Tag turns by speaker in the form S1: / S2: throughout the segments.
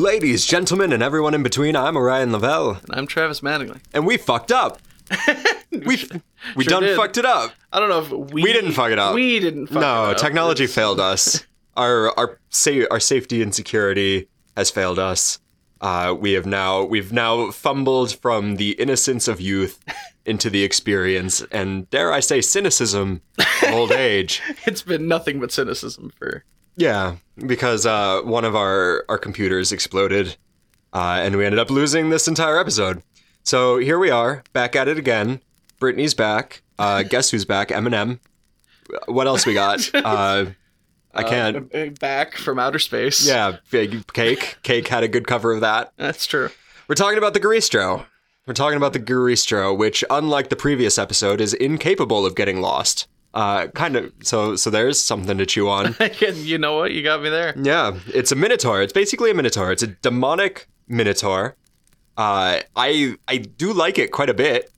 S1: Ladies, gentlemen, and everyone in between, I'm Orion Lavelle,
S2: And I'm Travis Mattingly.
S1: and we fucked up. We we
S2: sure
S1: done
S2: did.
S1: fucked it up.
S2: I don't know if we
S1: We didn't fuck it up.
S2: We didn't fuck
S1: no,
S2: it up.
S1: technology failed us. Our our sa- our safety and security has failed us. Uh, we have now we've now fumbled from the innocence of youth into the experience and dare I say cynicism of old age.
S2: It's been nothing but cynicism for.
S1: Yeah, because uh, one of our our computers exploded, uh, and we ended up losing this entire episode. So here we are, back at it again. Brittany's back. Uh, guess who's back? Eminem. What else we got? Uh, I can't.
S2: uh, back from outer space.
S1: Yeah, big cake. Cake had a good cover of that.
S2: that's true.
S1: We're talking about the Goristro. We're talking about the Goristro, which, unlike the previous episode, is incapable of getting lost. Uh, kind of. So, so there's something to chew on.
S2: you know what? You got me there.
S1: Yeah, it's a minotaur. It's basically a minotaur. It's a demonic minotaur. Uh, I I do like it quite a bit.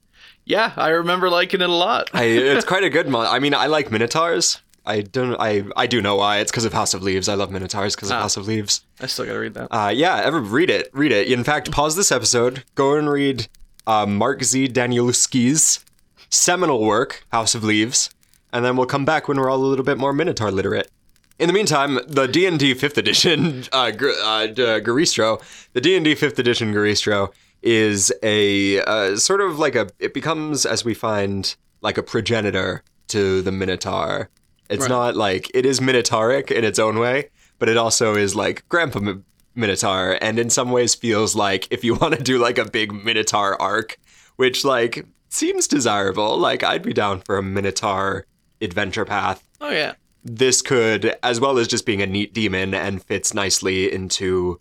S2: Yeah, I remember liking it a lot.
S1: I, it's quite a good mon. I mean, I like minotaurs. I don't. I I do know why. It's because of House of Leaves. I love minotaurs because of
S2: Ah.
S1: House of Leaves.
S2: I still gotta read that.
S1: Uh, yeah, ever read it? Read it. In fact, pause this episode. Go and read uh, Mark Z. Danielewski's seminal work, House of Leaves, and then we'll come back when we're all a little bit more Minotaur literate. In the meantime, the D and D Fifth Edition uh, uh, d- uh, Goristro, the D and D Fifth Edition Goristro is a uh, sort of like a. It becomes, as we find, like a progenitor to the Minotaur. It's
S2: Right.
S1: not like it is Minotauric in its own way, but it also is like Grandpa Mi- Minotaur, and in some ways feels like if you want to do like a big Minotaur arc, which like seems desirable, like I'd be down for a Minotaur adventure path
S2: Oh yeah.
S1: this could, as well as just being a neat demon and fits nicely into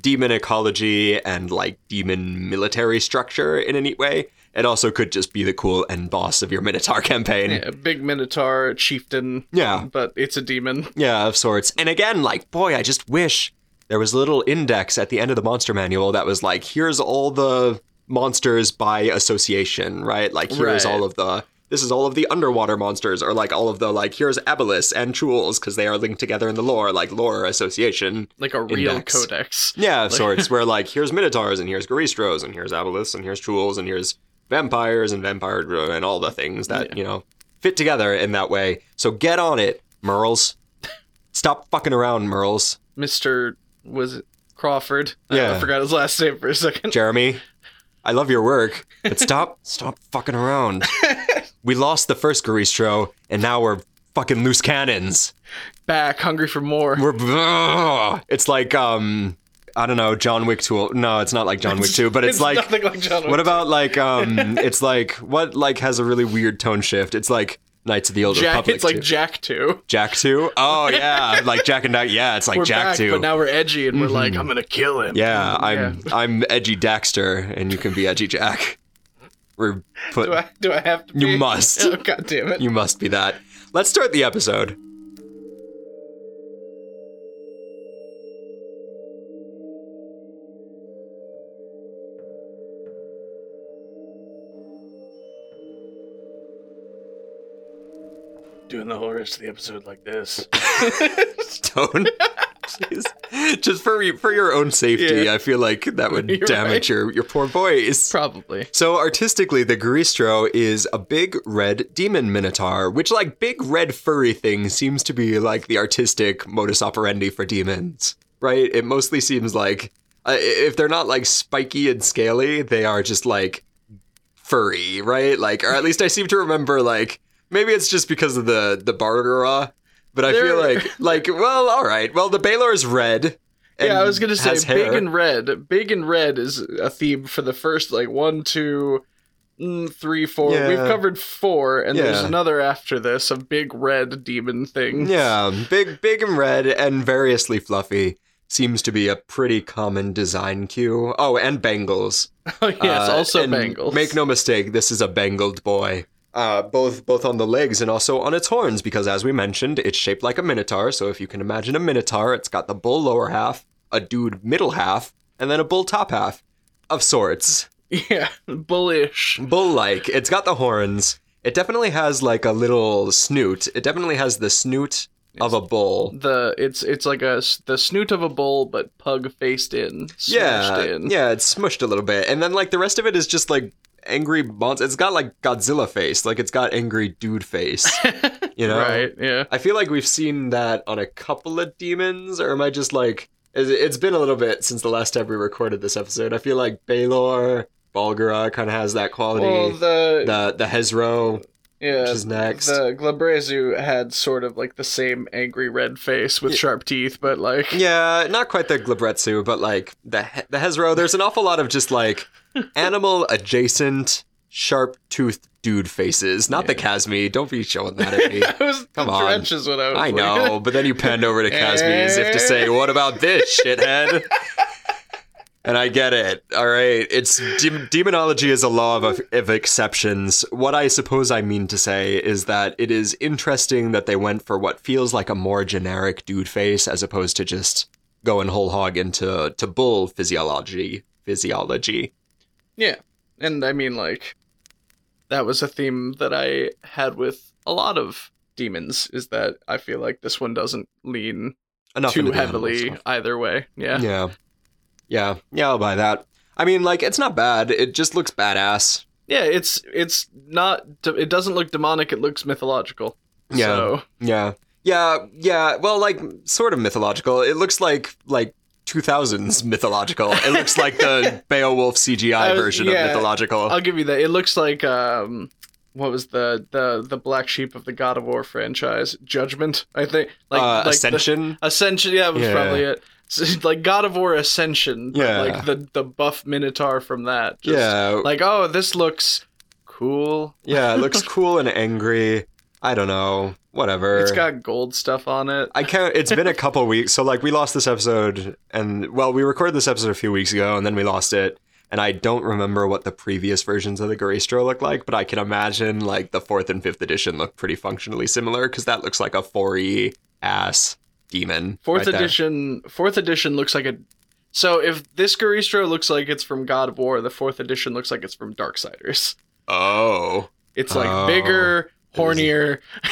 S1: demon ecology and like demon military structure in a neat way, it also could just be the cool end boss of your Minotaur campaign.
S2: A big minotaur chieftain.
S1: Yeah.
S2: But it's a demon.
S1: Yeah, of sorts. And again, like, boy, I just wish there was a little index at the end of the monster manual that was like, here's all the monsters by association, right? Like, here's
S2: Right.
S1: all of the. This is all of the underwater monsters, or like all of the like here's Aboleths and Chuuls because they are linked together in the lore, like lore association.
S2: Like a real
S1: Index.
S2: codex.
S1: Yeah, of sorts. Where like here's Minotaurs and here's Goristros and here's Aboleths and here's Chuuls and here's vampires and vampire and all the things that you know fit together in that way. So get on it, Mearls. Stop fucking around, Mearls.
S2: Mr. Was it Crawford? I-
S1: Yeah.
S2: I forgot his last name for a second.
S1: Jeremy, I love your work, but stop, stop fucking around. We lost the first Goristro, and now we're fucking loose cannons.
S2: Back, hungry for more.
S1: We're ugh. it's like um I don't know John Wick 2. No, it's not like John Wick 2, but it's, like
S2: nothing like John Wick
S1: what about like um it's like what like has a really weird tone shift. It's like Knights of the Old
S2: Jack.
S1: Republic.
S2: It's like
S1: 2.
S2: Jak Two.
S1: Jak 2. Oh yeah, like Jak and Dax. Yeah, it's like
S2: We're
S1: Jack
S2: back,
S1: 2.
S2: but now we're edgy and we're like, I'm gonna kill him.
S1: yeah, I'm
S2: Yeah.
S1: I'm edgy Daxter and you can be edgy Jak. We're put
S2: Do I? Do I have to?
S1: You
S2: be?
S1: must.
S2: Oh God damn it!
S1: you must be that. Let's start the episode.
S2: Doing the whole rest of the episode like this.
S1: Don't. Jeez. Just for y- for your own safety,
S2: Yeah.
S1: I feel like that would
S2: You're
S1: damage
S2: right.
S1: your, your poor voice.
S2: Probably.
S1: So artistically, the Goristro is a big red demon minotaur, which like big red furry thing seems to be like the artistic modus operandi for demons, right? It mostly seems like uh, if they're not like spiky and scaly, they are just like furry, right? Like, or at least I seem to remember like maybe it's just because of the the Barlgura, but I feel
S2: They're-
S1: like like well, all right. Well, the Balor is red.
S2: Yeah, I was gonna say
S1: has
S2: big and red. Big and red is a theme for the first like one, two, mm, three, four.
S1: Yeah.
S2: We've covered four, and there's another after this, a big red demon thing.
S1: Yeah, big, big and red, and variously fluffy seems to be a pretty common design cue. Oh, and bangles.
S2: Oh yes,
S1: Uh,
S2: also bangles.
S1: Make no mistake, this is a bangled boy. Uh, both both on the legs and also on its horns, because as we mentioned, it's shaped like a minotaur. So if you can imagine a minotaur, it's got the bull lower half, a dude middle half, and then a bull top half, of sorts.
S2: Yeah, bullish.
S1: Bull like. It's got the horns. It definitely has like a little snoot. It definitely has the snoot of a bull.
S2: The it's it's like a the snoot of a bull, but pug faced in,
S1: Yeah,
S2: in.
S1: yeah, it's smushed a little bit, and then like the rest of it is just like angry monster. It's got like Godzilla face, like it's got angry dude face. You know,
S2: Right. Yeah.
S1: I feel like we've seen that on a couple of demons, or am I just like? it's- been a little bit since the last time we recorded this episode. I feel like Balor, Barlgura kind of has that quality.
S2: Well, the,
S1: the the Hezro,
S2: yeah
S1: which is next.
S2: the Glabrezu had sort of like the same angry red face with sharp teeth, but like
S1: Yeah, not quite the Glabrezu, but like the he- the Hezro. There's an awful lot of just like animal adjacent, sharp toothed dude faces. Not the Chasme. Don't be showing that at me.
S2: I was
S1: Come on.
S2: trenches when I was
S1: I know, but then you panned over to Chasme as if to say, "What about this shithead?" And I get it. All right, it's de- demonology is a law of, of exceptions. What I suppose I mean to say is that it is interesting that they went for what feels like a more generic dude face as opposed to just going whole hog into to bull physiology. Physiology.
S2: Yeah. And I mean, like, that was a theme that I had with a lot of demons, is that I feel like this one doesn't lean
S1: Enough
S2: too
S1: into the animal
S2: heavily either way. Yeah.
S1: Yeah, yeah, yeah. I'll buy that. I mean, like, it's not bad. It just looks badass.
S2: Yeah, it's it's not it doesn't look demonic, it looks mythological.
S1: Yeah.
S2: So,
S1: Yeah. Yeah, yeah. Well, like sort of mythological. It looks like like 2000s mythological. It looks like the Beowulf CGI
S2: was-
S1: version
S2: yeah,
S1: of mythological.
S2: I'll give you that. It looks like um what was the the the black sheep of the God of War franchise? Judgment, I think. Like,
S1: uh,
S2: like the-
S1: Ascension.
S2: Ascension, yeah, was
S1: Yeah.
S2: probably it. Like God of War Ascension,
S1: Yeah.
S2: like the the buff Minotaur from that. Just
S1: yeah.
S2: Like, oh, this looks cool.
S1: yeah, it looks cool and angry. I don't know. Whatever.
S2: It's got gold stuff on it.
S1: I can't. It's been a couple weeks, so like we lost this episode, and well, we recorded this episode a few weeks ago, and then we lost it, and I don't remember what the previous versions of the Goristro look like, but I can imagine like the fourth and fifth edition look pretty functionally similar because that looks like a 4e ass demon.
S2: Fourth
S1: right there.
S2: edition. Fourth edition looks like a. So if this Goristro looks like it's from God of War, the fourth edition looks like it's from Darksiders.
S1: Oh,
S2: It's like
S1: Oh.
S2: bigger, hornier,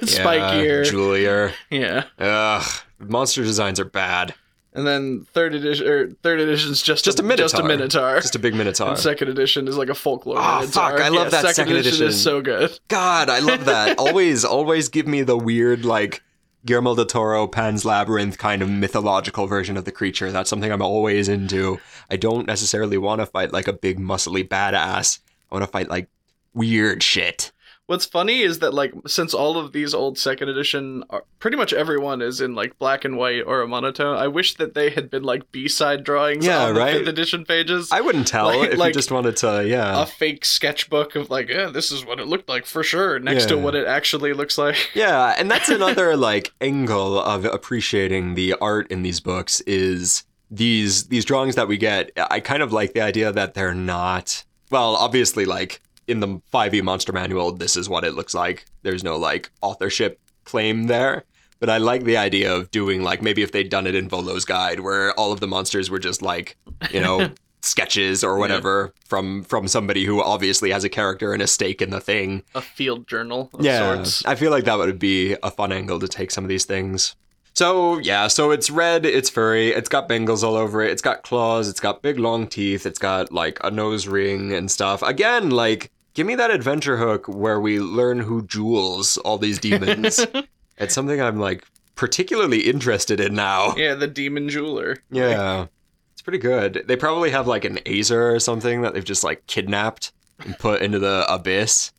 S2: spikier.
S1: yeah, Julier.
S2: yeah.
S1: Ugh, monster designs are bad.
S2: And then third edition or third edition is just
S1: Just a
S2: Just a
S1: Minotaur.
S2: Minotaur.
S1: Just a big minotaur.
S2: and second edition is like a folklore
S1: Ah,
S2: Minotaur.
S1: fuck, I love
S2: Yeah,
S1: that second edition.
S2: is so good.
S1: God, I love that. always, always give me the weird, like, Guillermo del Toro, Pan's Labyrinth kind of mythological version of the creature. That's something I'm always into. I don't necessarily want to fight like a big, muscly badass. I want to fight like weird shit.
S2: What's funny is that like since all of these old second edition, are, pretty much everyone is in like black and white or a monotone. I wish that they had been like B side drawings
S1: Yeah,
S2: on the
S1: right?
S2: fifth edition pages.
S1: I wouldn't tell
S2: Like-
S1: if
S2: like-
S1: you just wanted to, yeah.
S2: a fake sketchbook of like, yeah, this is what it looked like for sure, next to what it actually looks like.
S1: Yeah, and that's another like angle of appreciating the art in these books is these these drawings that we get. I kind of like the idea that they're not well, obviously like in the 5e monster manual this is what it looks like. There's no like authorship claim there. But I like the idea of doing like maybe if they'd done it in Volo's guide where all of the monsters were just like, you know, sketches or whatever from from somebody who obviously has a character and a stake in the thing
S2: A field journal of
S1: yeah,
S2: sorts.
S1: I feel like that would be a fun angle to take some of these things. So yeah, so it's red, it's furry, it's got bangles all over it, it's got claws, it's got big long teeth, it's got like a nose ring and stuff. Again, like give me that adventure hook where we learn who jewels all these demons. it's something I'm like particularly interested in now.
S2: Yeah, the demon jeweler.
S1: Yeah. It's pretty good. They probably have like an Azer or something that they've just like kidnapped and put into the abyss.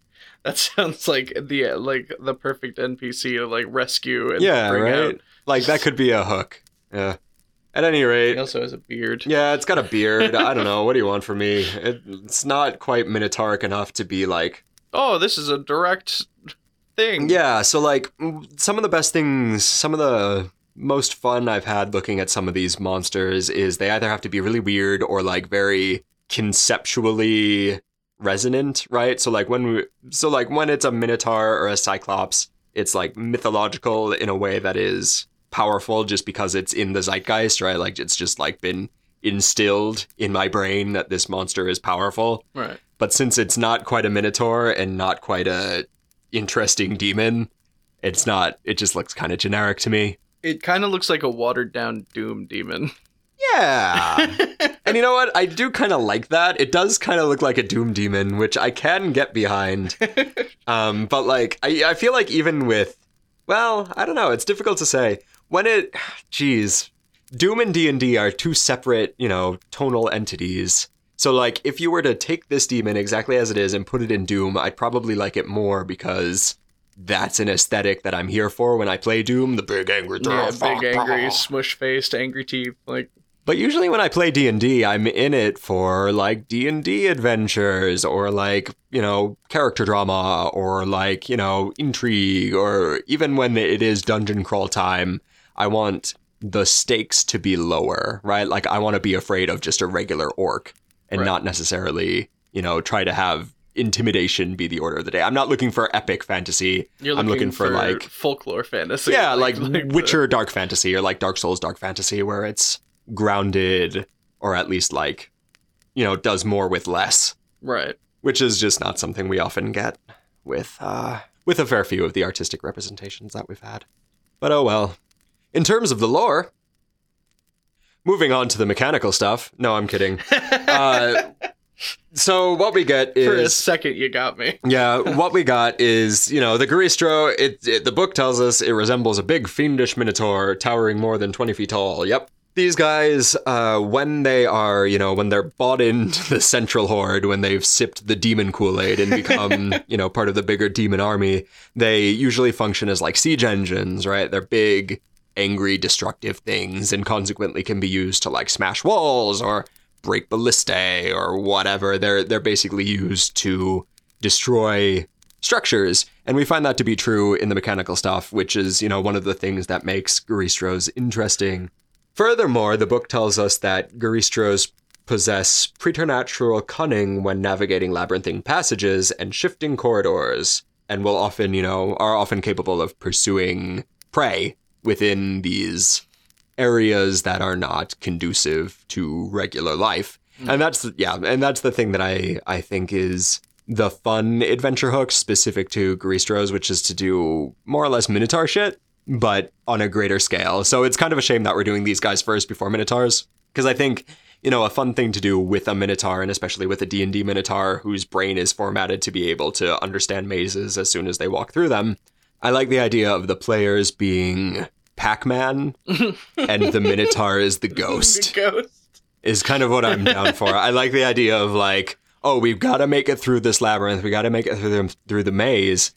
S2: That sounds like the like the perfect NPC to like rescue and
S1: Yeah,
S2: bring
S1: right.
S2: out.
S1: Like that could be a hook. Yeah. At any rate,
S2: He also has a beard.
S1: yeah, it's got a beard. I don't know. What do you want from me? It, it's not quite minotauric enough to be like.
S2: Oh, this is a direct thing.
S1: Yeah. So like some of the best things, some of the most fun I've had looking at some of these monsters is they either have to be really weird or like very conceptually resonant, right? So like when we, so like when it's a minotaur or a cyclops, it's like mythological in a way that is powerful just because it's in the zeitgeist, right? Like it's just like been instilled in my brain that this monster is powerful.
S2: Right.
S1: But since it's not quite a minotaur and not quite a interesting demon, It's not. It just looks kind of generic to me.
S2: It kind of looks like a watered down Doom demon.
S1: Yeah. and you know what? I do kind of like that. It does kind of look like a Doom Demon, which I can get behind. um, but like, I, I feel like even with, well, I don't know. It's difficult to say when it. Geez, Doom and D and D are two separate, you know, tonal entities. So like, if you were to take this demon exactly as it is and put it in Doom, I'd probably like it more because that's an aesthetic that I'm here for when I play Doom. The big angry,
S2: yeah, big angry, smush faced, angry teeth, like.
S1: But usually when I play D&D, I'm in it for like D&D adventures or like, you know, character drama or like, you know, intrigue or even when it is dungeon crawl time, I want the stakes to be lower, right? Like I want to be afraid of just a regular orc and
S2: Right.
S1: not necessarily, you know, try to have intimidation be the order of the day. I'm not looking for epic fantasy.
S2: You're
S1: I'm
S2: looking,
S1: looking for, like-
S2: folklore fantasy.
S1: Yeah, like,
S2: the-
S1: Witcher dark fantasy or like Dark Souls dark fantasy where it's grounded or at least like you know does more with less,
S2: right.
S1: which is just not something we often get with uh with a fair few of the artistic representations that we've had. But oh well. In terms of the lore, moving on to the mechanical stuff. No, I'm kidding. Uh so what we get is
S2: For a second, you got me.
S1: yeah, what we got is, you know, the Goristro, it, it, the book tells us it resembles a big fiendish minotaur towering more than 20 feet tall. Yep. These guys, uh, when they are, you know, when they're bought into the central horde, when they've sipped the demon Kool-Aid and become, you know, part of the bigger demon army, they usually function as like siege engines, right? They're big, angry, destructive things and consequently can be used to like smash walls or break ballistae or whatever. They're they're basically used to destroy structures. And we find that to be true in the mechanical stuff, which is, you know, one of the things that makes Goristros interesting. Furthermore, the book tells us that Goristros possess preternatural cunning when navigating labyrinthine passages and shifting corridors, and will often, you know, are often capable of pursuing prey within these areas that are not conducive to regular life. Hmm. And that's yeah, and that's the thing that I I think is the fun adventure hook specific to Goristros, which is to do more or less Minotaur shit, but on a greater scale. So it's kind of a shame that we're doing these guys first before Minotaurs, because I think you know a fun thing to do with a Minotaur, and especially with a D and D Minotaur whose brain is formatted to be able to understand mazes as soon as they walk through them. I like the idea of the players being Pac-Man and the Minotaur is the ghost
S2: Ghost.
S1: is kind of what I'm down for. I like the idea of like, oh, we've got to make it through this labyrinth. We got to make it through the, through the maze.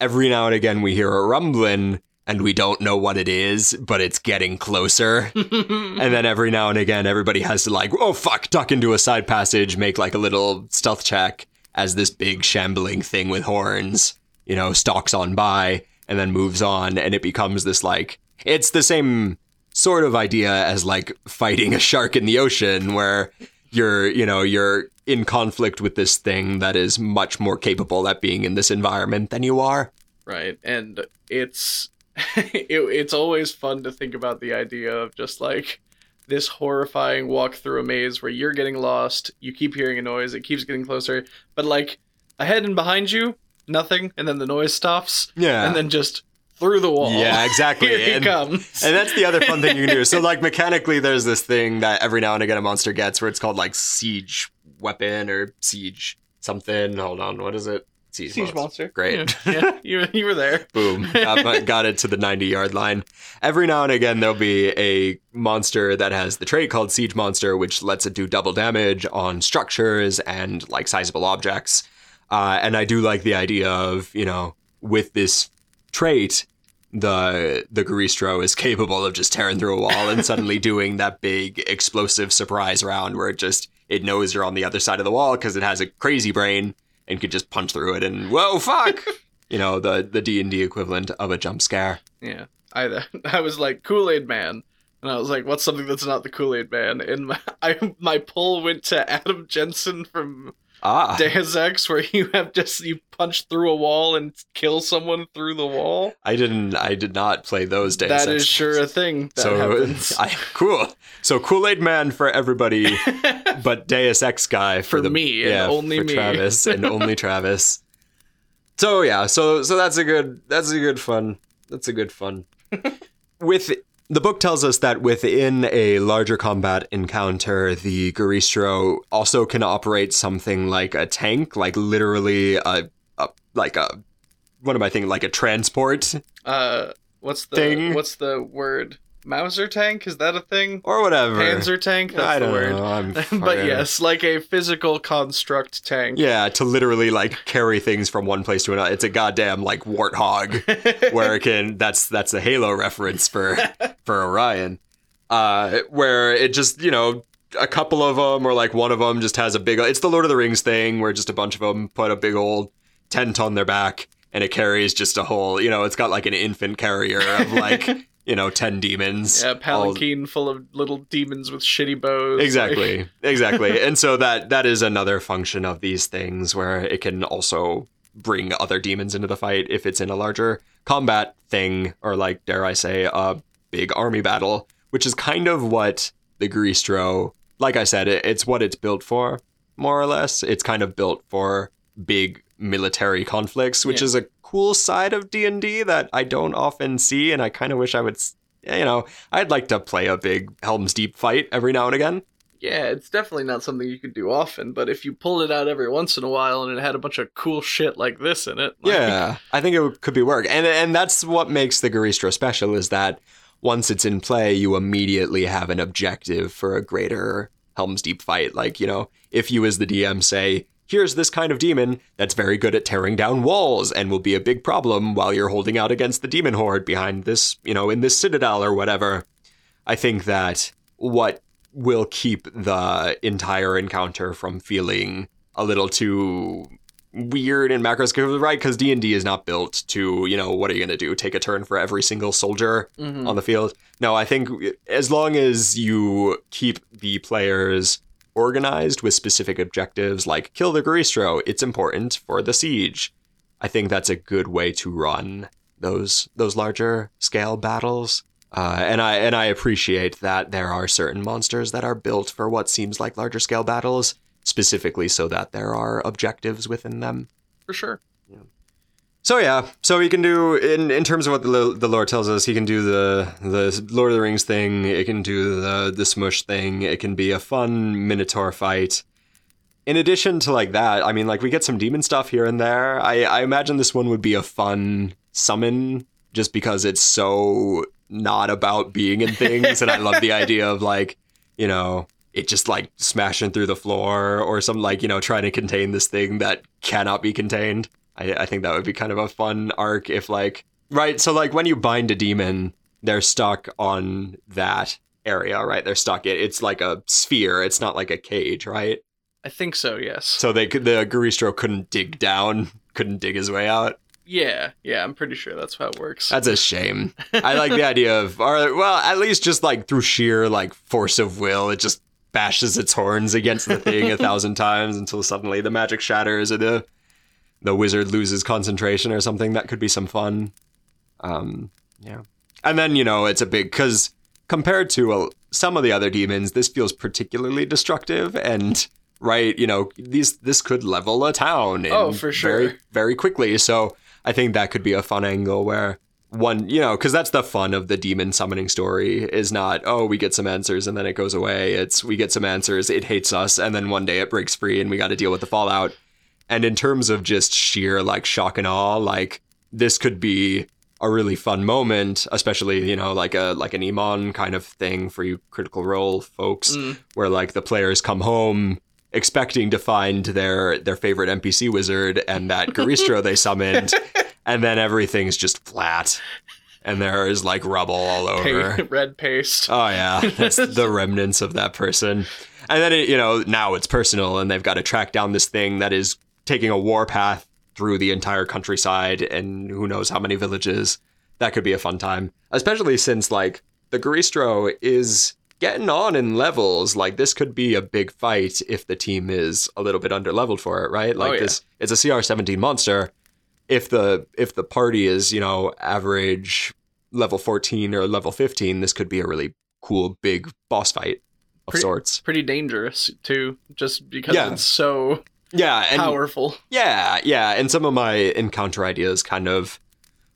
S1: Every now and again, we hear a rumbling, and we don't know what it is, but it's getting closer. and then every now and again, everybody has to like, oh fuck, duck into a side passage, make like a little stealth check as this big shambling thing with horns, you know, stalks on by and then moves on, and it becomes this like, it's the same sort of idea as like fighting a shark in the ocean where you're you know you're in conflict with this thing that is much more capable at being in this environment than you are.
S2: Right and it's it, it's always fun to think about the idea of just like this horrifying walk through a maze where you're getting lost you keep hearing a noise it keeps getting closer but like ahead and behind you nothing and then the noise stops
S1: yeah.
S2: and then just through the wall
S1: yeah exactly.
S2: here he
S1: and,
S2: comes.
S1: and that's the other fun thing you can do. So like mechanically there's this thing that every now and again a monster gets where it's called like siege weapon or siege something. Hold on. What is it? Siege,
S2: siege monster.
S1: great.
S2: Yeah, yeah. You, you were there.
S1: Boom. Got, got it to the 90 yard line. Every now and again, there'll be a monster that has the trait called Siege Monster, which lets it do double damage on structures and like sizable objects. Uh, and I do like the idea of, you know, with this trait, the the Goristro is capable of just tearing through a wall and suddenly doing that big explosive surprise round where it just it knows you're on the other side of the wall because it has a crazy brain and could just punch through it and whoa fuck you know the the D and D equivalent of a jump scare.
S2: Yeah, I I was like Kool Aid Man, and I was like, "What's something that's not the Kool Aid Man?" And my I, my pull went to Adam Jensen from
S1: Ah,
S2: Deus Ex, where you have just you punch through a wall and kill someone through the wall.
S1: I didn't. I did not play those days.
S2: that is sure a thing that
S1: so. I, cool. So Kool Aid Man for everybody, but Deus Ex guy for,
S2: For
S1: the
S2: me and only
S1: for
S2: me.
S1: Travis and only Travis. So yeah, so so that's a good that's a good fun. That's a good fun. With the book tells us that within a larger combat encounter, the Goristro also can operate something like a tank, like literally a, a like a what am I thinking? Like a transport
S2: Uh, what's the
S1: Thing.
S2: what's the word? Mauser tank? Is that a thing?
S1: or whatever.
S2: Panzer tank? That's
S1: I
S2: the word. but yes, like a physical construct tank.
S1: Yeah, to literally like carry things from one place to another. It's a goddamn like warthog where it can that's that's a Halo reference for for Orion. Uh where it just, you know, a couple of them or like one of them just has a big it's the Lord of the Rings thing where just a bunch of them put a big old tent on their back and it carries just a whole, you know, it's got like an infant carrier of like, you know, 10 demons.
S2: Yeah,
S1: all-
S2: palanquin full of little demons with shitty bows. like-
S1: Exactly. Exactly. and so that that is another function of these things where it can also bring other demons into the fight if it's in a larger combat thing or like dare I say a big army battle, which is kind of what the Greastro, like I said, it, it's what it's built for, more or less. It's kind of built for big military conflicts, which
S2: Yeah.
S1: is a cool side of D&D that I don't often see and I kind of wish I would you know, I'd like to play a big Helm's Deep fight every now and again.
S2: Yeah, it's definitely not something you could do often, but if you pulled it out every once in a while and it had a bunch of cool shit like this in it, like,
S1: Yeah, I think it could be work, and and that's what makes the Goristro special is that once it's in play, you immediately have an objective for a greater Helm's Deep fight. Like you know, if you as the DM say, "Here's this kind of demon that's very good at tearing down walls and will be a big problem while you're holding out against the demon horde behind this, you know, in this citadel or whatever," I think that what will keep the entire encounter from feeling a little too weird in macros right? Because d&d is not built to you know what are you going to do? Take a turn for every single soldier
S2: Mhm.
S1: on the field? No i think as long as you keep the players organized with specific objectives like kill the Goristro, it's important for the siege i think that's a good way to run those those larger scale battles uh, and I and I appreciate that there are certain monsters that are built for what seems like larger scale battles, specifically so that there are objectives within them.
S2: for sure.
S1: So yeah, so he can do in in terms of what the the lore tells us, he can do the the Lord of the Rings thing. It can do the the smush thing. It can be a fun Minotaur fight. In addition to like that, I mean, like we get some demon stuff here and there. I I imagine this one would be a fun summon just because it's so not about being in things, and I love the idea of like you know it just like smashing through the floor or some like you know trying to contain this thing that cannot be contained. I, I think that would be kind of a fun arc if like right so like when you bind a demon they're stuck on that area right they're stuck it it's like a sphere it's not like a cage right
S2: I think so. Yes.
S1: so they could the Goristro couldn't dig down couldn't dig his way out
S2: yeah. Yeah. I'm pretty sure that's how it works.
S1: that's a shame I like the idea of or well at least just like through sheer like force of will it just bashes its horns against the thing a thousand times until suddenly the magic shatters or the the wizard loses concentration or something. That could be some fun. Um, yeah, and then you know it's a big because compared to uh, some of the other demons, this feels particularly destructive and right. You know these this could level a town. in
S2: Oh, for sure.
S1: very very quickly. So I think that could be a fun angle where one you know because that's the fun of the demon summoning story is not oh we get some answers and then it goes away it's we get some answers it hates us and then one day it breaks free and we got to deal with the fallout and in terms of just sheer like shock and awe like this could be a really fun moment especially you know like a like an Emon kind of thing for you critical role folks
S2: Mm.
S1: where like the players come home expecting to find their their favorite NPC wizard and that Goristro they summoned and then everything's just flat and there is like rubble all over
S2: Pa- red paste.
S1: Oh yeah, that's the remnants of that person. And then it, you know now it's personal, and they've got to track down this thing that is taking a war path through the entire countryside, and who knows how many villages. That could be a fun time, especially since like the Goristro is getting on in levels. Like this could be a big fight if the team is a little bit under leveled for it, right? Like
S2: Oh, yeah.
S1: this, it's a CR seventeen monster. If the if the party is you know average level 14 or level 15 this could be a really cool big boss fight of
S2: Pretty-
S1: sorts
S2: Pretty dangerous too, just because
S1: Yeah.
S2: it's so
S1: Yeah, and
S2: powerful.
S1: Yeah, yeah, and some of my encounter ideas kind of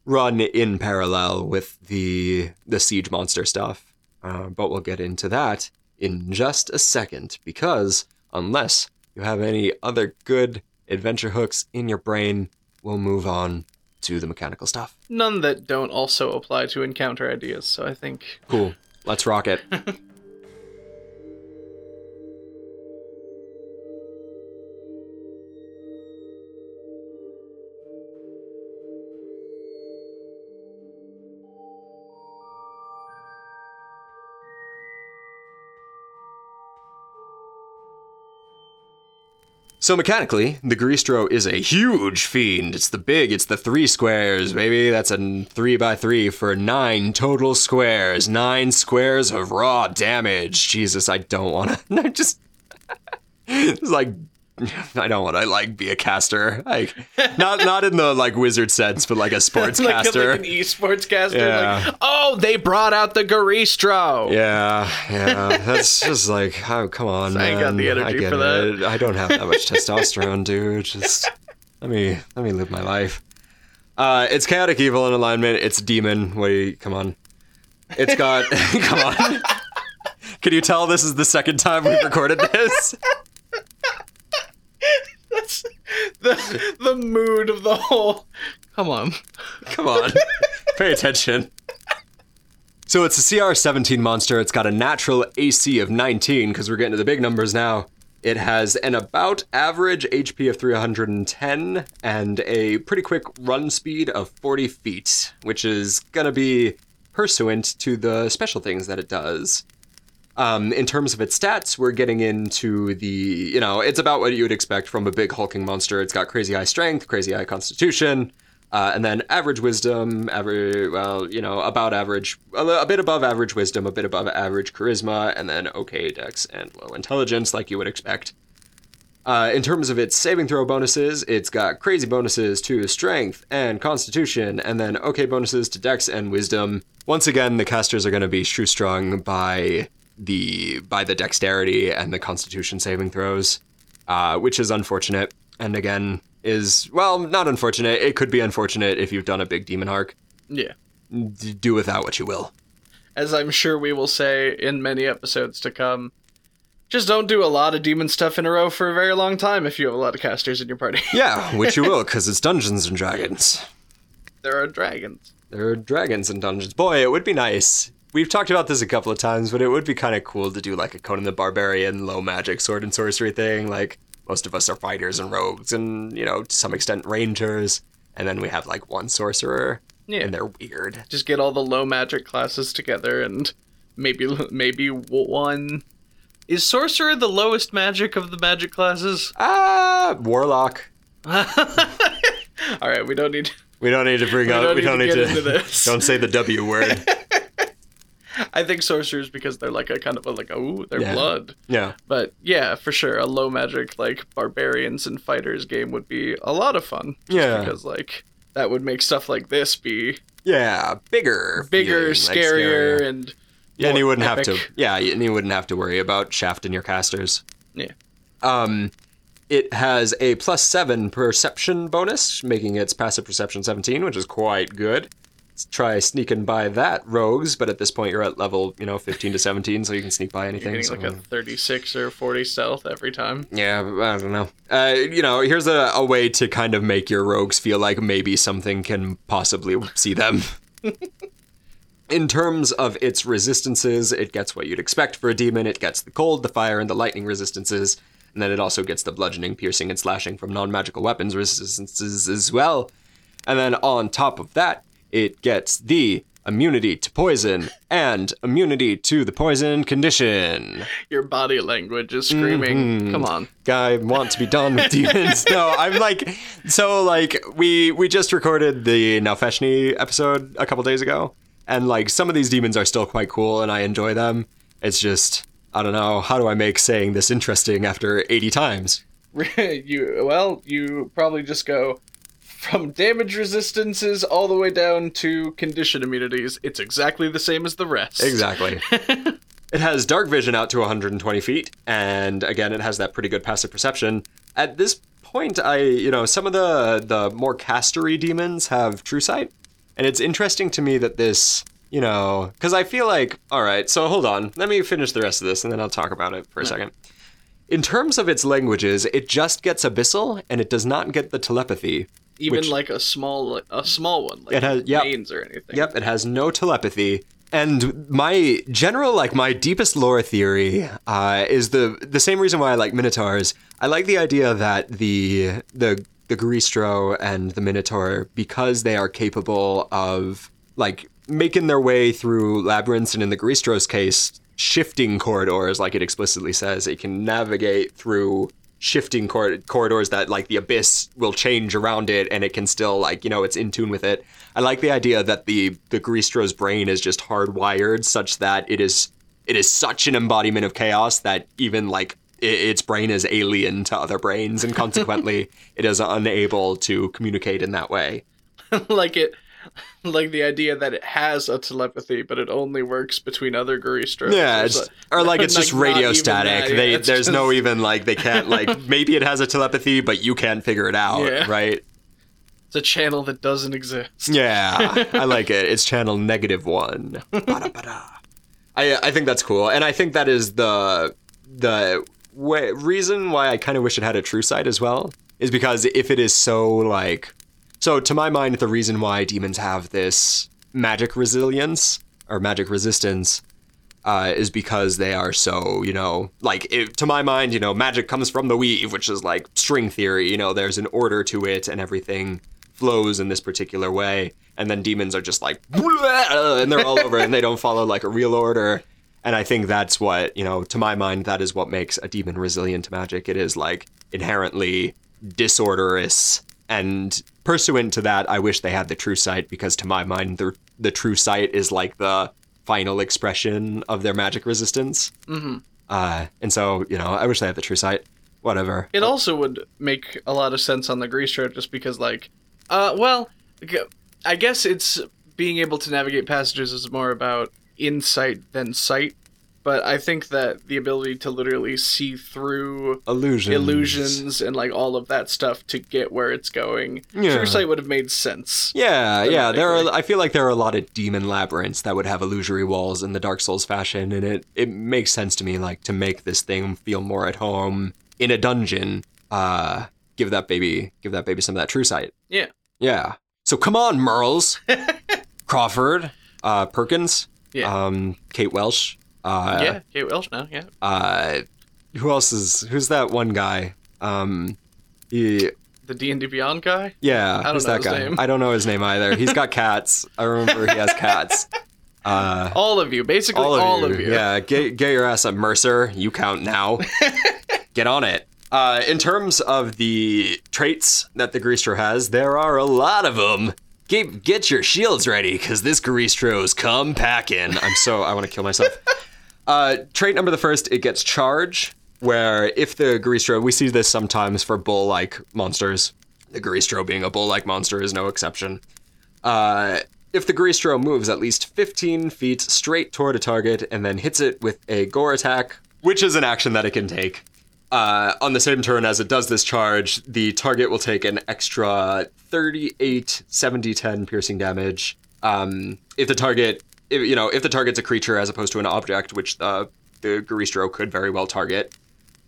S1: run in parallel with the the siege monster stuff. Uh, but we'll get into that in just a second because unless you have any other good adventure hooks in your brain, we'll move on to the mechanical stuff.
S2: None that don't also apply to encounter ideas. So I think
S1: Cool. Let's rock it. So mechanically, the Greastro is a huge fiend. It's the big, it's the three squares, baby. That's a three by three for nine total squares. Nine squares of raw damage. Jesus, I don't want to. I just. it's like. I don't want to like be a caster, like not not in the like wizard sense, but like a sports
S2: like,
S1: caster.
S2: like an esports caster.
S1: Yeah.
S2: Like, oh, they brought out the Goristro.
S1: Yeah, yeah. That's just like, oh, come on,
S2: I ain't got
S1: man.
S2: the energy
S1: I
S2: for that.
S1: it. I don't have that much testosterone, dude. Just let me let me live my life. Uh, it's chaotic evil in alignment. It's demon. Wait, come on. It's got. come on. Can you tell this is the second time we've recorded this?
S2: The the mood of the whole. Come on.
S1: Come on. Pay attention. So it's a CR 17 monster. It's got a natural AC of 19 because we're getting to the big numbers now. It has an about average HP of 310 and a pretty quick run speed of 40 feet, which is going to be pursuant to the special things that it does. Um, in terms of its stats, we're getting into the, you know, it's about what you would expect from a big hulking monster. It's got crazy high strength, crazy high constitution, uh, and then average wisdom, average, well, you know, about average, a, a bit above average wisdom, a bit above average charisma, and then okay dex and low intelligence, like you would expect. Uh, in terms of its saving throw bonuses, it's got crazy bonuses to strength and constitution, and then okay bonuses to dex and wisdom. Once again, the casters are going to be shoestrung by the by the dexterity and the constitution saving throws, uh, which is unfortunate. And again, is well, not unfortunate. It could be unfortunate if you've done a big demon arc.
S2: Yeah.
S1: D- do without what you will.
S2: As I'm sure we will say in many episodes to come, just don't do a lot of demon stuff in a row for a very long time if you have a lot of casters in your party.
S1: Yeah, which you will, because it's Dungeons and Dragons.
S2: there are dragons.
S1: There are dragons in dungeons. Boy, it would be nice. We've talked about this a couple of times, but it would be kind of cool to do like a Conan the Barbarian low magic sword and sorcery thing. Like most of us are fighters and rogues, and you know to some extent rangers, and then we have like one sorcerer,
S2: Yeah.
S1: and they're weird.
S2: Just get all the low magic classes together and maybe maybe one is sorcerer the lowest magic of the magic classes?
S1: Ah, warlock.
S2: All right, we don't need
S1: We don't need to bring up.
S2: don't
S1: we don't need to. Don't say the W word.
S2: I think sorcerers because they're like a kind of a, like oh they're
S1: Yeah.
S2: blood.
S1: yeah.
S2: But yeah, for sure, a low magic like barbarians and fighters game would be a lot of fun.
S1: Yeah.
S2: because like that would make stuff like this be
S1: Yeah, bigger,
S2: bigger,
S1: feeling, like,
S2: scarier, and
S1: Yeah, and you wouldn't have to. Yeah, and you wouldn't have to worry about shafting your casters.
S2: Yeah.
S1: Um, it has a plus seven perception bonus, making its passive perception seventeen, which is quite good. Try sneaking by that, rogues. But at this point, you're at level, you know, fifteen to seventeen, so you can sneak by
S2: You're
S1: anything.
S2: getting
S1: so-
S2: like a 36 or 40 stealth every time.
S1: yeah, I don't know. Uh, you know, here's a, a way to kind of make your rogues feel like maybe something can possibly see them. In terms of its resistances, it gets what you'd expect for a demon. It gets the cold, the fire, and the lightning resistances. And then it also gets the bludgeoning, piercing, and slashing from non magical weapons resistances as well. And then on top of that, it gets the immunity to poison and immunity to the poison condition.
S2: Your body language is screaming.
S1: Mhm.
S2: Come on.
S1: guy! want to be done with demons. no, I'm like, so like we we just recorded the Nalfeshnee episode a couple days ago, and like some of these demons are still quite cool, and I enjoy them. It's just I don't know how do I make saying this interesting after 80 times.
S2: you well, you probably just go from damage resistances all the way down to condition immunities. It's exactly the same as the rest.
S1: Exactly. it has dark vision out to 120 feet, and again, it has that pretty good passive perception. at this point, I you know some of the the more castery demons have true sight, and it's interesting to me that this you know because I feel like all right. So hold on, let me finish the rest of this, and then I'll talk about it for a second. In terms of its languages, it just gets abyssal, and it does not get the telepathy.
S2: Even
S1: Which-
S2: like a small a small one, like
S1: It has- yep.
S2: veins or anything.
S1: Yep, it has no telepathy. And my general, like my deepest lore theory, uh, is the the same reason why I like Minotaurs. I like the idea that the the the Gristro and the Minotaur, because they are capable of like making their way through labyrinths, and in the Gristro's case, shifting corridors, like it explicitly says, it can navigate through shifting cor- corridors that like the abyss will change around it and it can still like you know it's in tune with it. I like the idea that the the gristro's brain is just hardwired such that it is it is such an embodiment of chaos that even like i- its brain is alien to other brains and consequently it is unable to communicate in that way.
S2: Like it, like the idea that it has a telepathy, but it only works between other Goristros.
S1: yeah
S2: or so-
S1: or like it's
S2: Like,
S1: just radio static
S2: that,
S1: they
S2: it's
S1: there's no even like they can't like maybe it has a telepathy but you can't figure it out
S2: Yeah.
S1: right
S2: It's a channel that doesn't exist.
S1: Yeah, I like it. It's channel negative one. I I think that's cool, and I think that is the the way, reason why I kind of wish it had a true sight as well is because if it is so like so to my mind the reason why demons have this magic resilience or magic resistance uh, is because they are so, you know, like to my mind, you know, magic comes from the weave, which is like string theory. You know, there's an order to it, and everything flows in this particular way. And then demons are just like, and they're all over, and they don't follow like a real order. And I think that's what, you know, to my mind, that is what makes a demon resilient to magic. It is like inherently disorderous. And pursuant to that, I wish they had the true sight because to my mind, the the true sight is like the final expression of their magic resistance. Mm-hmm. Uh, and so, you know, I wish they had the true sight. Whatever.
S2: It also would make a lot of sense on the Grease just because, like, uh, well, I guess it's being able to navigate passages is more about insight than sight. But I think that the ability to literally see through
S1: Illusions.
S2: illusions and like all of that stuff to get where it's going,
S1: Yeah.
S2: true sight would have made sense.
S1: Yeah, yeah. There are. I feel like there are a lot of demon labyrinths that would have illusory walls in the Dark Souls fashion, and it it makes sense to me, like to make this thing feel more at home in a dungeon. Uh, give that baby, give that baby some of that true sight.
S2: Yeah.
S1: Yeah. So come on, Mearls, Crawford, uh, Perkins,
S2: Yeah.
S1: um, Kate Welch. Uh,
S2: yeah, Kate Welch now, yeah.
S1: Uh, who else is? Who's that one guy? Um, he,
S2: The D and D Beyond guy.
S1: yeah,
S2: don't
S1: who's that guy?
S2: name.
S1: I don't know his name either. He's got cats. I remember he has cats. Uh,
S2: All of you, basically all, of, you.
S1: Yeah, get, get your ass at Mercer. You count now. get on it. Uh, in terms of the traits that the Greaster has, there are a lot of them. Get, get your shields ready, because this Greastro's come packing. I'm so, I want to kill myself. Uh, trait number the first, it gets charge, where if the Greastro, we see this sometimes for bull-like monsters. The Greastro being a bull-like monster is no exception. Uh, if the Greastro moves at least 15 feet straight toward a target and then hits it with a gore attack, which is an action that it can take, uh, on the same turn as it does this charge, the target will take an extra 38 70 10 piercing damage. Um, if the target, if, you know, if the target's a creature as opposed to an object, which uh, the Greastro could very well target,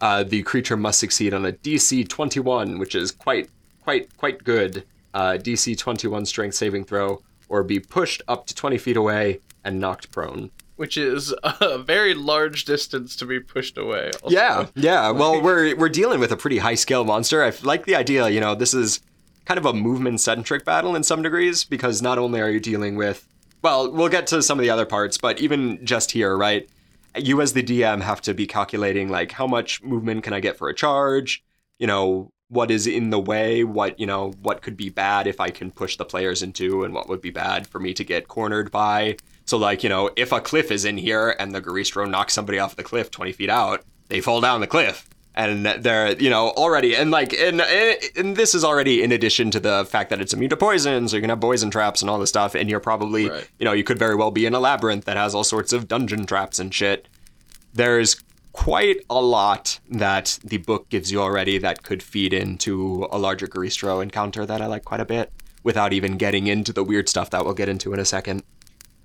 S1: uh, the creature must succeed on a DC 21, which is quite, quite, quite good. Uh, DC 21 strength saving throw, or be pushed up to 20 feet away and knocked prone.
S2: Which is a very large distance to be pushed away. also.
S1: Yeah, yeah. Well, we're we're dealing with a pretty high scale monster. I like the idea. You know, this is kind of a movement centric battle in some degrees because not only are you dealing with, well, we'll get to some of the other parts, but even just here, right? You as the DM have to be calculating like how much movement can I get for a charge? You know, what is in the way? What you know, what could be bad if I can push the players into, and what would be bad for me to get cornered by? So like, you know, if a cliff is in here and the Goristro knocks somebody off the cliff 20 feet out, they fall down the cliff. And they're, you know, already, and like, and, and this is already in addition to the fact that it's immune to poison, so you can have poison traps and all this stuff, and you're probably,
S2: Right.
S1: you know, you could very well be in a labyrinth that has all sorts of dungeon traps and shit. There's quite a lot that the book gives you already that could feed into a larger Goristro encounter that I like quite a bit without even getting into the weird stuff that we'll get into in a second.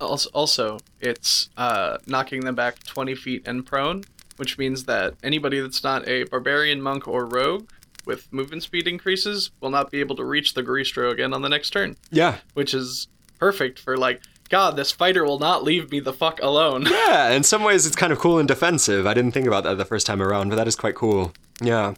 S2: Also, also it's uh, knocking them back 20 feet and prone, which means that anybody that's not a barbarian, monk, or rogue with movement speed increases will not be able to reach the Goristro again on the next turn,
S1: Yeah.
S2: which is perfect for like, God, this fighter will not leave me the fuck alone.
S1: Yeah, in some ways it's kind of cool and defensive. I didn't think about that the first time around, but that is quite cool. Yeah.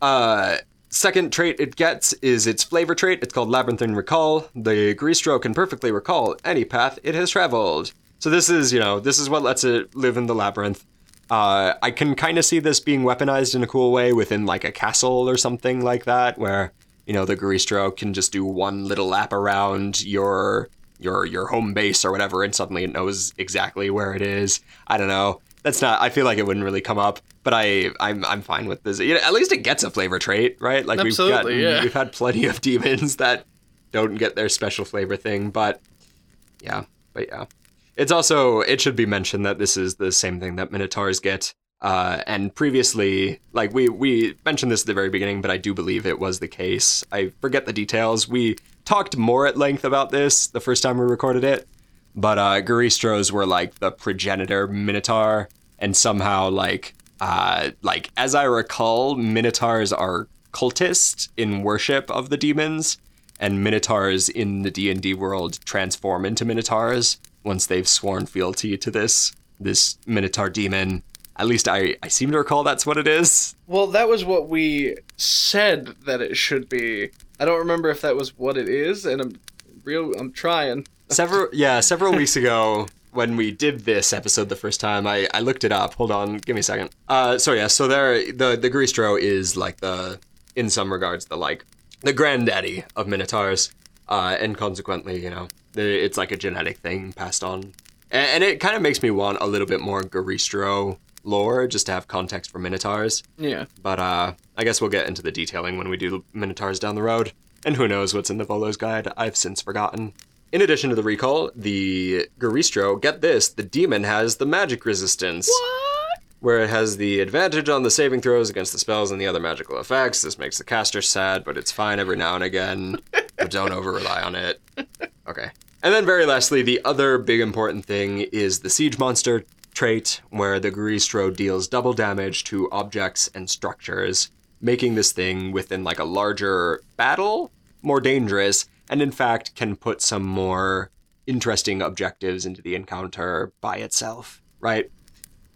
S1: Uh second trait it gets is its flavor trait. It's called Labyrinthine Recall. The Goristro can perfectly recall any path it has traveled. So this is, you know, this is what lets it live in the labyrinth. Uh, I can kind of see this being weaponized in a cool way within like a castle or something like that, where you know the Goristro can just do one little lap around your your your home base or whatever, and suddenly it knows exactly where it is. I don't know. That's not. I feel like it wouldn't really come up, but I I'm I'm fine with this. You know, at least it gets a flavor trait, right? Like we've
S2: Absolutely,
S1: gotten,
S2: yeah.
S1: we've had plenty of demons that don't get their special flavor thing, but yeah, but yeah. It's also it should be mentioned that this is the same thing that Minotaurs get. Uh, and previously, like we we mentioned this at the very beginning, but I do believe it was the case. I forget the details. We talked more at length about this the first time we recorded it, but uh, Goristros were like the progenitor Minotaur, and somehow like uh, like as I recall, Minotaurs are cultists in worship of the demons, and Minotaurs in the D and D world transform into Minotaurs once they've sworn fealty to this this Minotaur demon. At least I, I seem to recall that's what it is.
S2: Well, that was what we said that it should be. I don't remember if that was what it is, and I'm real. I'm trying.
S1: Several yeah, several weeks ago when we did this episode the first time, I, I looked it up. Hold on, give me a second. Uh, so yeah, so there the the Goristro is like the in some regards the like the granddaddy of Minotaurs, uh, and consequently, you know, it's like a genetic thing passed on, and, and it kind of makes me want a little bit more Goristro lore just to have context for Minotaurs.
S2: Yeah.
S1: But uh, I guess we'll get into the detailing when we do Minotaurs down the road. And who knows what's in the Volo's guide? I've since forgotten. In addition to the recall, the Goristro, get this, the demon has the magic resistance.
S2: What?
S1: Where it has the advantage on the saving throws against the spells and the other magical effects. This makes the caster sad, but it's fine every now and again. but don't over rely on it. Okay. And then, very lastly, the other big important thing is the Siege Monster trait, where the Goristro deals double damage to objects and structures, making this thing within like a larger battle more dangerous, and in fact can put some more interesting objectives into the encounter by itself, right?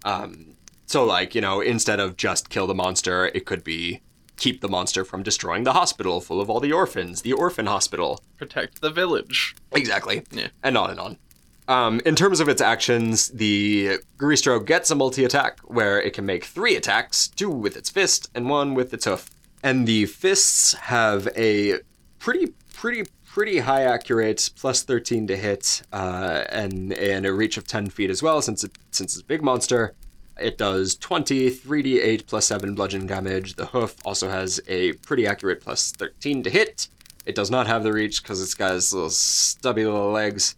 S1: Um, so, like, you know, instead of just kill the monster, it could be keep the monster from destroying the hospital full of all the orphans, the orphan hospital.
S2: Protect the village.
S1: Exactly.
S2: Yeah.
S1: And on and on. Um, in terms of its actions, the Goristro gets a multi attack where it can make three attacks two with its fist and one with its hoof. And the fists have a pretty, pretty, pretty high accurate plus 13 to hit uh, and, and a reach of 10 feet as well since, it, since it's a big monster. It does 20, 3d8 plus 7 bludgeon damage. The hoof also has a pretty accurate plus 13 to hit. It does not have the reach because it's got its little stubby little legs.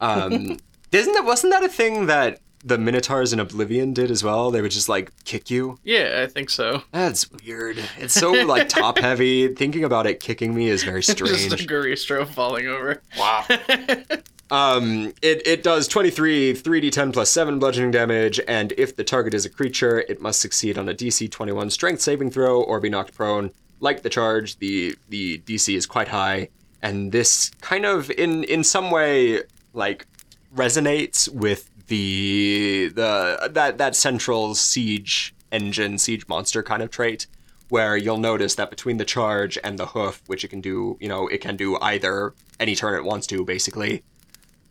S1: Um, isn't that wasn't that a thing that the Minotaurs in Oblivion did as well? They would just like kick you.
S2: Yeah, I think so.
S1: That's weird. It's so like top heavy. Thinking about it kicking me is very strange.
S2: Just a. Goristro falling over.
S1: Wow. Um, it, it does 23 3d10 plus 7 bludgeoning damage, and if the target is a creature, it must succeed on a DC 21 strength saving throw or be knocked prone. Like the charge, the the DC is quite high, and this kind of in in some way like resonates with the the that that central siege engine siege monster kind of trait where you'll notice that between the charge and the hoof which it can do you know it can do either any turn it wants to basically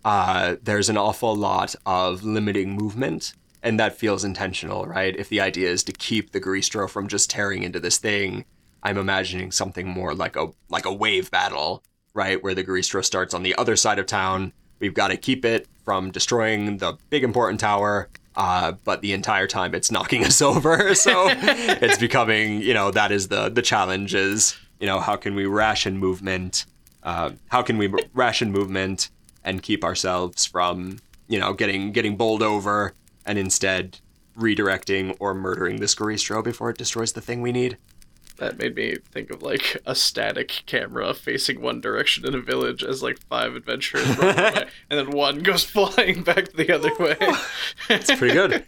S1: uh, there's an awful lot of limiting movement, and that feels intentional, right? If the idea is to keep the Goristro from just tearing into this thing, I'm imagining something more like a like a wave battle, right? Where the Goristro starts on the other side of town. We've got to keep it from destroying the big important tower, uh, but the entire time it's knocking us over. So it's becoming, you know, that is the the challenge is, you know, how can we ration movement? Uh, how can we ration movement and keep ourselves from, you know, getting getting bowled over and instead redirecting or murdering this Goristro before it destroys the thing we need.
S2: That made me think of like a static camera facing one direction in a village as like five adventurers run away, and then one goes flying back the other way.
S1: It's pretty good.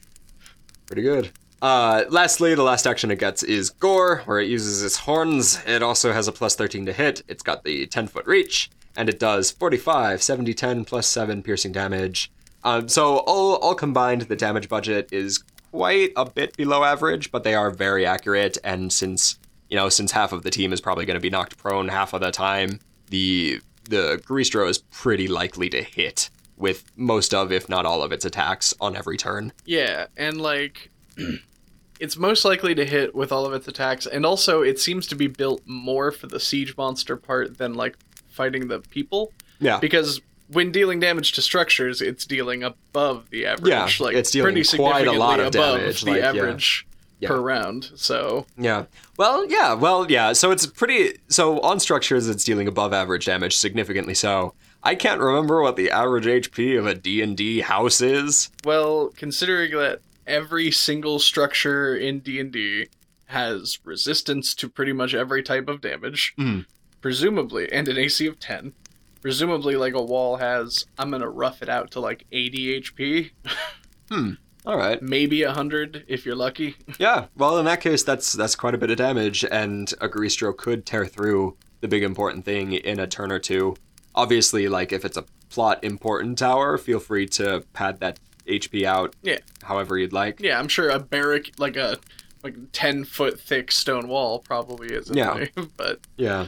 S1: pretty good. Uh, lastly, the last action it gets is Gore, where it uses its horns. It also has a plus 13 to hit. It's got the 10 foot reach, and it does 45, 70, 10, plus 7 piercing damage. Um, so, all, all combined, the damage budget is quite a bit below average, but they are very accurate. And since, you know, since half of the team is probably going to be knocked prone half of the time, the, the Goristro is pretty likely to hit with most of, if not all of its attacks on every turn.
S2: Yeah, and like it's most likely to hit with all of its attacks, and also it seems to be built more for the siege monster part than like fighting the people.
S1: Yeah.
S2: Because when dealing damage to structures, it's dealing above the average.
S1: Yeah,
S2: like
S1: it's dealing
S2: pretty
S1: quite a lot of
S2: above
S1: damage,
S2: the
S1: like, yeah.
S2: average
S1: Yeah.
S2: per round. So
S1: Yeah. Well, yeah. Well, yeah. So it's pretty. So on structures, it's dealing above average damage, significantly so. I can't remember what the average HP of a D and D house is.
S2: well, considering that every single structure in D and D has resistance to pretty much every type of damage,
S1: Mm.
S2: Presumably, and an AC of ten. Presumably, like a wall has, I'm gonna rough it out to like 80 HP, hmm.
S1: All right.
S2: maybe 100 if you're lucky.
S1: Yeah. Well, in that case, that's that's quite a bit of damage, and a Goristro could tear through the big important thing in a turn or two. Obviously, like if it's a plot important tower, feel free to pad that HP out.
S2: Yeah.
S1: However you'd like.
S2: Yeah, I'm sure a barrack, like a like 10 foot thick stone wall, probably isn't.
S1: Yeah.
S2: but
S1: Yeah.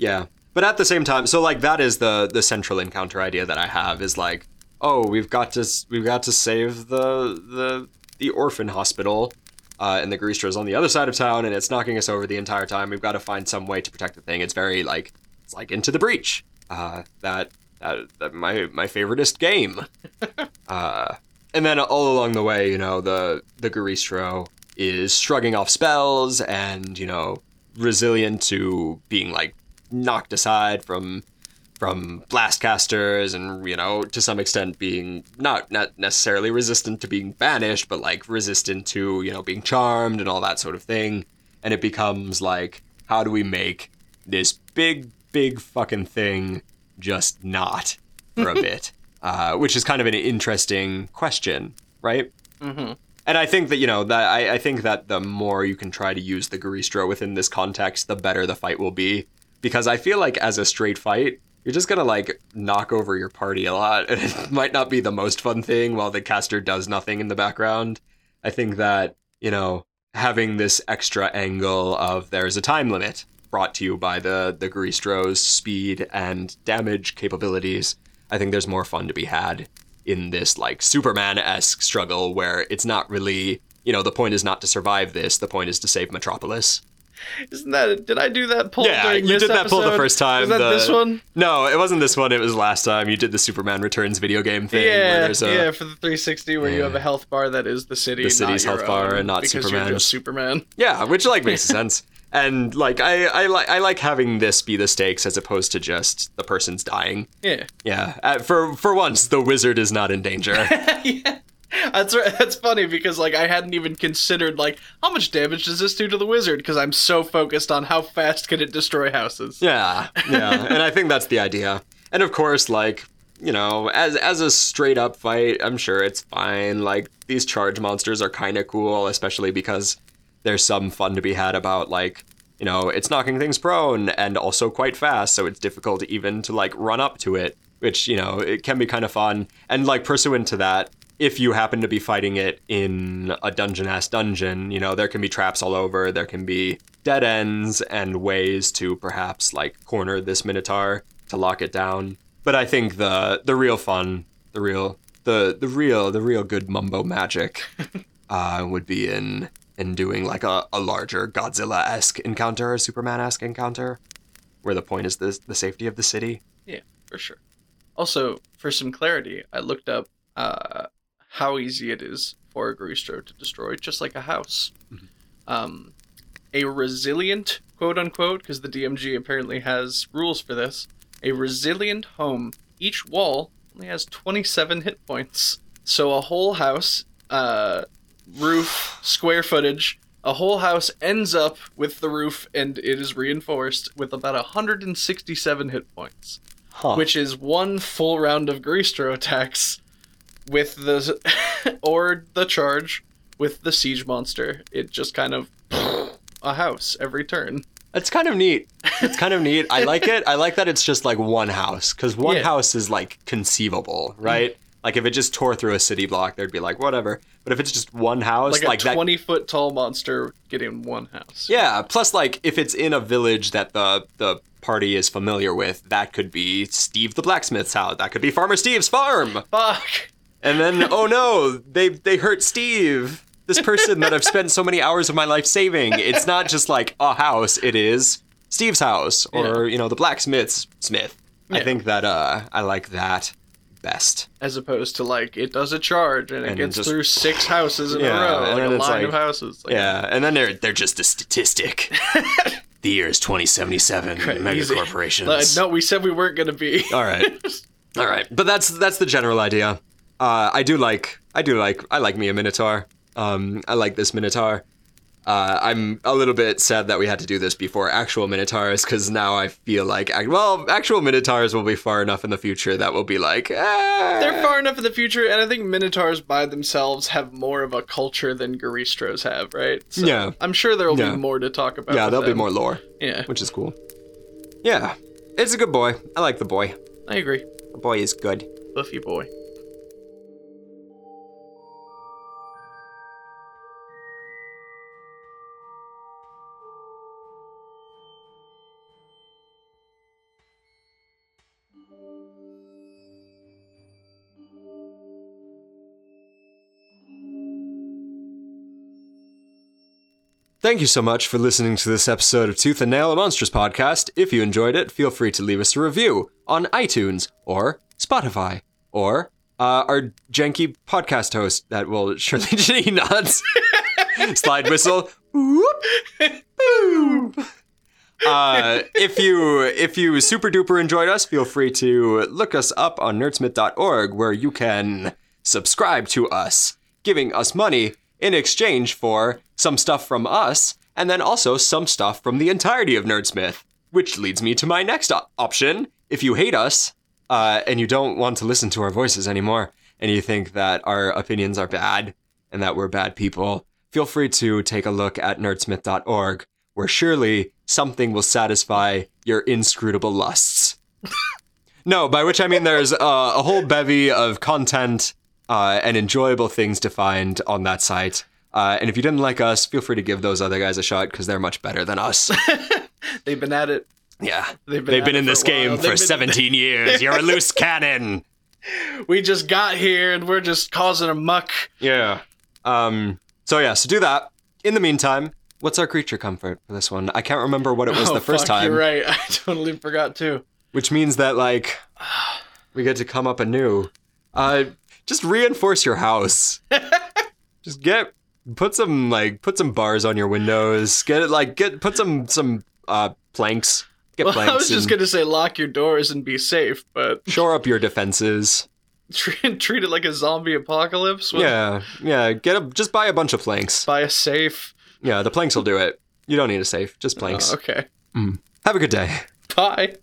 S1: Yeah. But at the same time, so like that is the the central encounter idea that I have is like, oh, we've got to we've got to save the the the orphan hospital. Uh, and the Goristro's on the other side of town, and it's knocking us over the entire time. We've got to find some way to protect the thing. It's very like it's like into the breach. Uh, that that, that my my favoriteest game. uh, and then all along the way, you know, the the Goristro is shrugging off spells and you know resilient to being like knocked aside from from blastcasters and you know to some extent being not not necessarily resistant to being banished but like resistant to you know being charmed and all that sort of thing and it becomes like how do we make this big big fucking thing just not for a bit uh, which is kind of an interesting question right
S2: mhm.
S1: and I think that you know that I, I think that the more you can try to use the Goristro within this context, the better the fight will be. Because I feel like as a straight fight, you're just gonna like knock over your party a lot, and it might not be the most fun thing while the caster does nothing in the background. I think that you know having this extra angle of there's a time limit brought to you by the the Goristro's speed and damage capabilities. I think there's more fun to be had in this like Superman-esque struggle where it's not really, you know, the point is not to survive this, the point is to save Metropolis.
S2: Isn't that? Did I do that pull?
S1: Yeah, you did that pull the first time,
S2: Was that
S1: the-
S2: this one?
S1: No, it wasn't this one, it was last time. You did the Superman Returns video game thing
S2: Yeah,
S1: a
S2: yeah, for the 360, where you have a health bar that is the city,
S1: The city's health bar and not
S2: just Superman.
S1: Yeah, which like makes sense. And like I, I like I like having this be the stakes as opposed to just the person's dying.
S2: Yeah,
S1: Yeah, uh, for for once the wizard is not in danger.
S2: yeah. That's. That's funny because like I hadn't even considered like how much damage does this do to the wizard because I'm so focused on how fast can it destroy houses.
S1: Yeah, yeah, and I think that's the idea. And of course, like you know, as as a straight up fight, I'm sure it's fine. Like these charge monsters are kind of cool, especially because there's some fun to be had about like you know it's knocking things prone and also quite fast, so it's difficult even to like run up to it, which you know it can be kind of fun. And like pursuant to that. If you happen to be fighting it in a dungeon ass dungeon, you know, there can be traps all over, there can be dead ends and ways to perhaps like corner this minotaur to lock it down. But I think the the real fun, the real the the real the real good mumbo magic uh, would be in in doing like a, a larger Godzilla esque encounter, a Superman esque encounter, where the point is the the safety of the city.
S2: Yeah, for sure. Also, for some clarity, I looked up uh, how easy it is for a Goristro to destroy, just like a house. Um, a resilient, quote unquote, because the DMG apparently has rules for this, a resilient home, each wall only has 27 hit points. So a whole house uh, roof, square footage. A whole house ends up with the roof, and it is reinforced with about 167 hit points,
S1: Huh.
S2: which is one full round of Goristro attacks with the or the charge with the siege monster. It just kind of a house every turn.
S1: It's kind of neat. It's kind of neat. I like it. I like that it's just like one house because one
S2: Yeah.
S1: house is like conceivable, mm. right? Like if it just tore through a city block, there'd be like whatever. But if it's just one house,
S2: Like,
S1: like,
S2: a
S1: that,
S2: 20 foot tall monster getting one house.
S1: yeah. Plus, like if it's in a village that the the party is familiar with, that could be Steve the blacksmith's house. That could be Farmer Steve's farm.
S2: Fuck.
S1: And then, oh no, they they hurt Steve. This person that I've spent so many hours of my life saving. It's not just like a house, it is Steve's house or, you know, the blacksmith's smith. I think that uh I like that best.
S2: As opposed to like it does a charge and it gets
S1: just-
S2: through six houses in
S1: Yeah,
S2: a row,
S1: and
S2: like a line
S1: like-
S2: of houses. Like,
S1: Yeah, and then they're they're just a statistic. the year is 2077. Mega corporations.
S2: Uh, no, we said we weren't gonna be.
S1: All right. All right. But that's that's the general idea. Uh, I do like I do like I like me a Minotaur. Um, I like this Minotaur. Uh, I'm a little bit sad that we had to do this before actual Minotaurs because now I feel like well, actual Minotaurs will be far enough in the future that will be like eh.
S2: They're far enough in the future, and I think Minotaurs by themselves have more of a culture than Goristros have, right? So
S1: Yeah.
S2: I'm sure there will
S1: Yeah.
S2: be more to talk about.
S1: yeah, there'll be more lore,
S2: Yeah,
S1: which is cool. Yeah, it's a good boy. I like the boy.
S2: I agree.
S1: The boy is good.
S2: Buffy boy.
S1: Thank you so much for listening to this episode of Tooth and Nail, a Monsters podcast. If you enjoyed it, feel free to leave us a review on iTunes or Spotify or uh, our janky podcast host that will surely he nods. Slide whistle. Whoop. Uh, if you if you super duper enjoyed us, feel free to look us up on nerdsmith.org where you can subscribe to us, giving us money in exchange for some stuff from us and then also some stuff from the entirety of Nerdsmith. Which leads me to my next op- option. If you hate us uh, and you don't want to listen to our voices anymore, and you think that our opinions are bad and that we're bad people, feel free to take a look at nerdsmith.org, where surely something will satisfy your inscrutable lusts. no, by which I mean there's uh, a whole bevy of content uh, and enjoyable things to find on that site. Uh, and if you didn't like us, feel free to give those other guys a shot because they're much better than us.
S2: They've been at it.
S1: yeah.
S2: They've been,
S1: They've been in this game
S2: They've
S1: for
S2: been-
S1: 17 years. You're a loose cannon.
S2: We just got here and we're just causing a muck.
S1: Yeah. Um. So yeah. So do that. In the meantime, what's our creature comfort for this one? I can't remember what it was
S2: oh,
S1: the first
S2: fuck,
S1: time,
S2: You're right. I totally forgot too.
S1: which means that like we get to come up anew. Uh, just reinforce your house. just get put some like put some bars on your windows. Get it like get put some some uh planks. Get
S2: Well,
S1: planks.
S2: I was just gonna say lock your doors and be safe, but
S1: shore up your defenses.
S2: treat, treat it like a zombie apocalypse. with-
S1: Yeah, yeah. Get a just buy a bunch of planks.
S2: Buy a safe.
S1: Yeah, the planks will do it. You don't need a safe, just planks.
S2: Oh, okay.
S1: Have a good day.
S2: Bye.